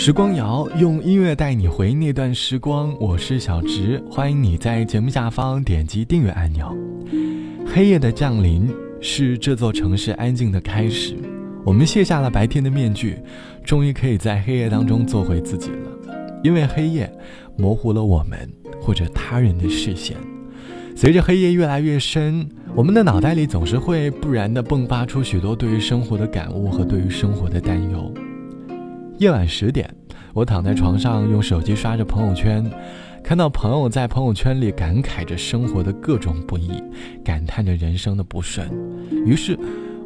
时光谣用音乐带你回那段时光，我是小直，欢迎你在节目下方点击订阅按钮。黑夜的降临是这座城市安静的开始，我们卸下了白天的面具，终于可以在黑夜当中做回自己了。因为黑夜模糊了我们或者他人的视线，随着黑夜越来越深，我们的脑袋里总是会不然的迸发出许多对于生活的感悟和对于生活的担忧。夜晚十点，我躺在床上，用手机刷着朋友圈，看到朋友在朋友圈里感慨着生活的各种不易，感叹着人生的不顺，于是，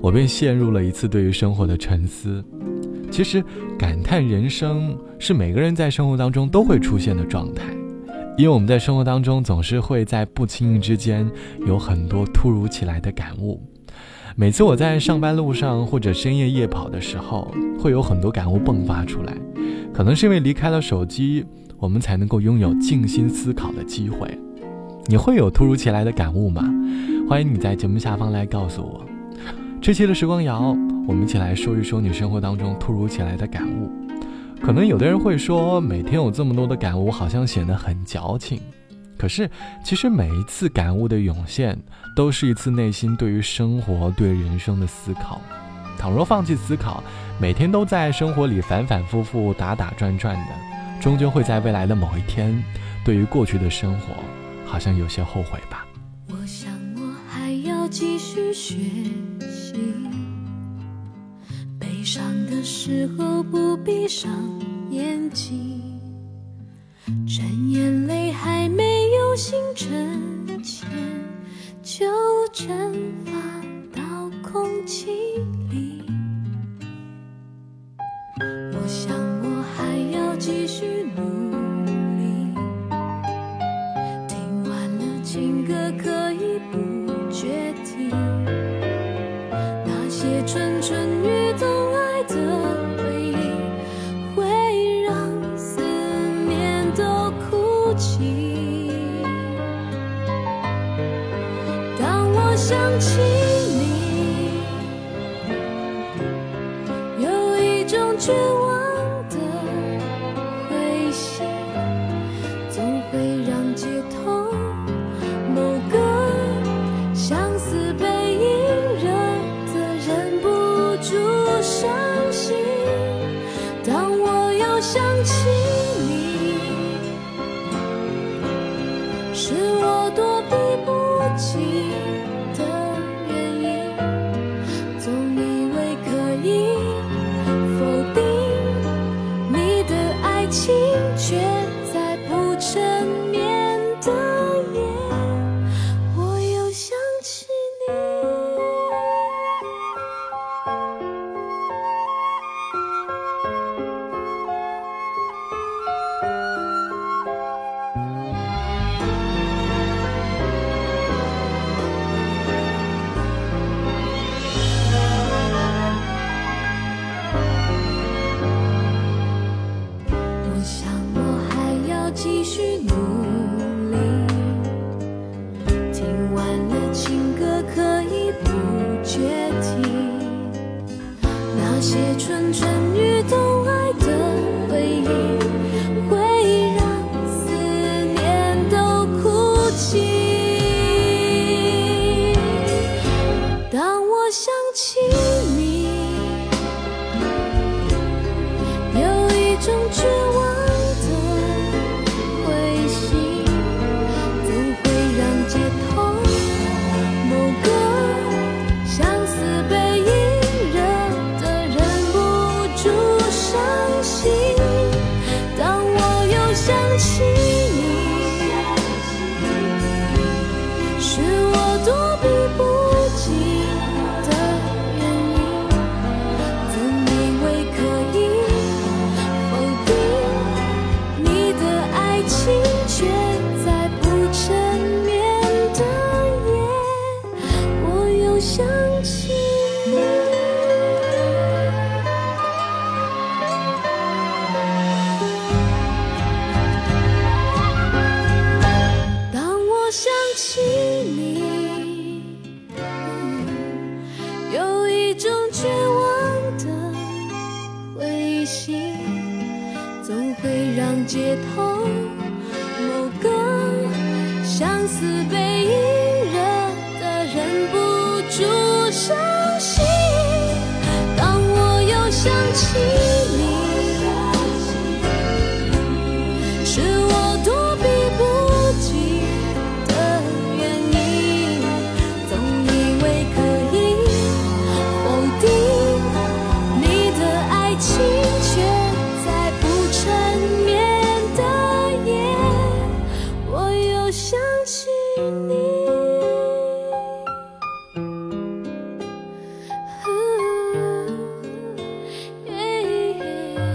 我便陷入了一次对于生活的沉思。其实，感叹人生是每个人在生活当中都会出现的状态，因为我们在生活当中总是会在不经意之间有很多突如其来的感悟。每次我在上班路上或者深夜夜跑的时候，会有很多感悟迸发出来。可能是因为离开了手机，我们才能够拥有静心思考的机会。你会有突如其来的感悟吗？欢迎你在节目下方来告诉我。这期的时光谣，我们一起来说一说你生活当中突如其来的感悟。可能有的人会说，每天有这么多的感悟，好像显得很矫情。可是，其实每一次感悟的涌现，都是一次内心对于生活、对人生的思考。倘若放弃思考，每天都在生活里反反复复、打打转转的，终究会在未来的某一天，对于过去的生活，好像有些后悔吧。我想我还要继续学习，悲伤的时候不闭上眼睛，眼泪。心沉前，就蒸发到空气里。我想我还要继续努力。听完了情歌，可以不决堤。那些蠢蠢欲动爱的写春春雨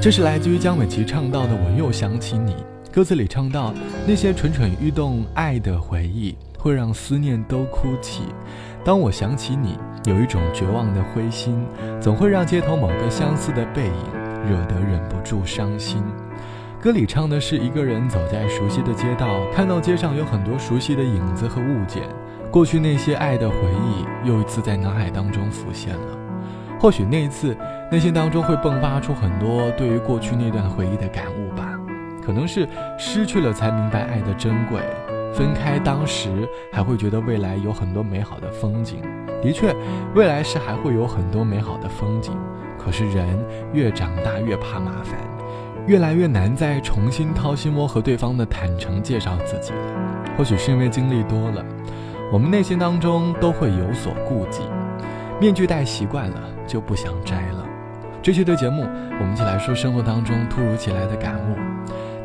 这是来自于江美琪唱到的《我又想起你》，歌词里唱到那些蠢蠢欲动爱的回忆，会让思念都哭泣。当我想起你，有一种绝望的灰心，总会让街头某个相似的背影惹得忍不住伤心。歌里唱的是一个人走在熟悉的街道，看到街上有很多熟悉的影子和物件，过去那些爱的回忆又一次在脑海当中浮现了。或许那一次，内心当中会迸发出很多对于过去那段回忆的感悟吧。可能是失去了才明白爱的珍贵，分开当时还会觉得未来有很多美好的风景。的确，未来是还会有很多美好的风景。可是人越长大越怕麻烦，越来越难再重新掏心窝和对方的坦诚介绍自己了。或许是因为经历多了，我们内心当中都会有所顾忌，面具戴习惯了。就不想摘了。这期的节目，我们一起来说生活当中突如其来的感悟。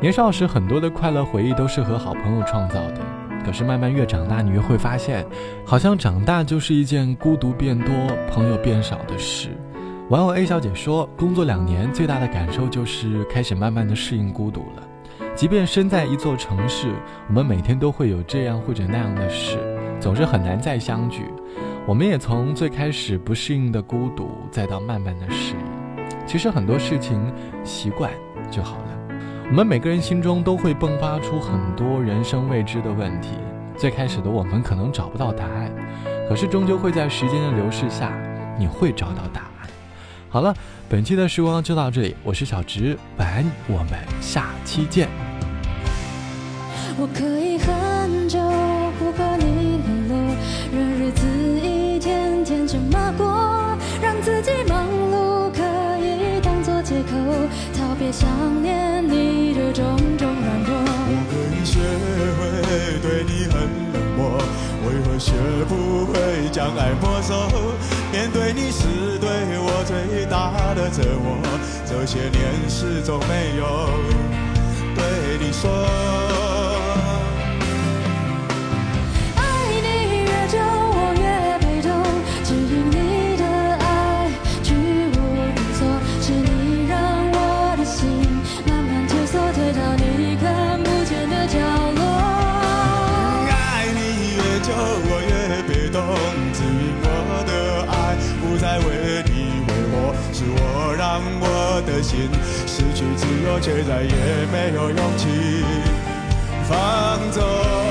年少时很多的快乐回忆都是和好朋友创造的，可是慢慢越长大，你越会发现，好像长大就是一件孤独变多、朋友变少的事。网友 A 小姐说，工作两年，最大的感受就是开始慢慢的适应孤独了。即便身在一座城市，我们每天都会有这样或者那样的事，总是很难再相聚。我们也从最开始不适应的孤独，再到慢慢的适应。其实很多事情习惯就好了。我们每个人心中都会迸发出很多人生未知的问题。最开始的我们可能找不到答案，可是终究会在时间的流逝下，你会找到答案。好了，本期的时光就到这里，我是小直，晚安，我们下期见。我可以很久不和你联络，让日子天天这么过，让自己忙碌可以当作借口，逃避想念你的种种软弱。我可以学会对你很冷漠，为何学不会将爱没收？面对你是对我最大的折磨，这些年始终没有对你说。是我让我的心失去自由，却再也没有勇气放纵。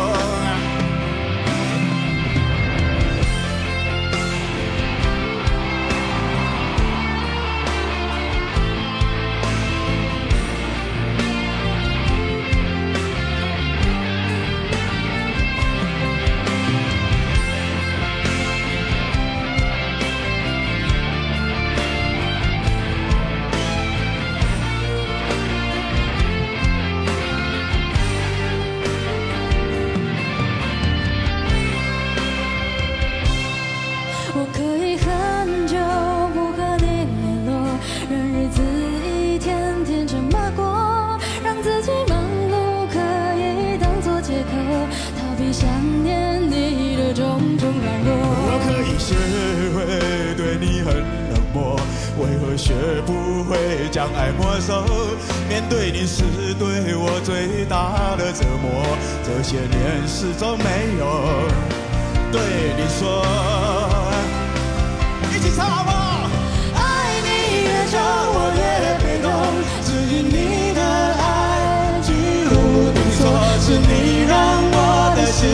将爱没收？面对你是对我最大的折磨，这些年始终没有对你说。一起唱好不好？爱你越久，我越被动，只因你的爱居无定所，是你让我的心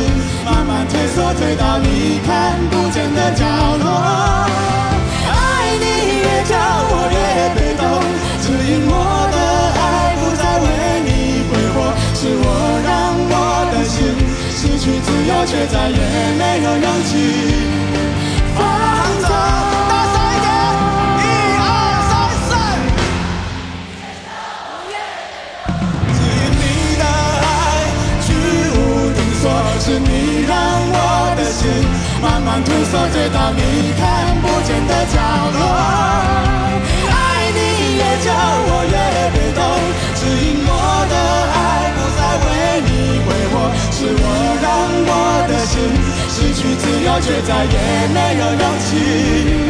慢慢退缩，退到你看不见的角落。由，却再也没有勇气放手。大声一点，一二三四。至于你的爱，居无定所，是你让我的心慢慢退缩，追到你看不见的角落。爱你越久，我越被动，只因我的爱不再为你挥霍，是我让失去自由，却再也没有勇气。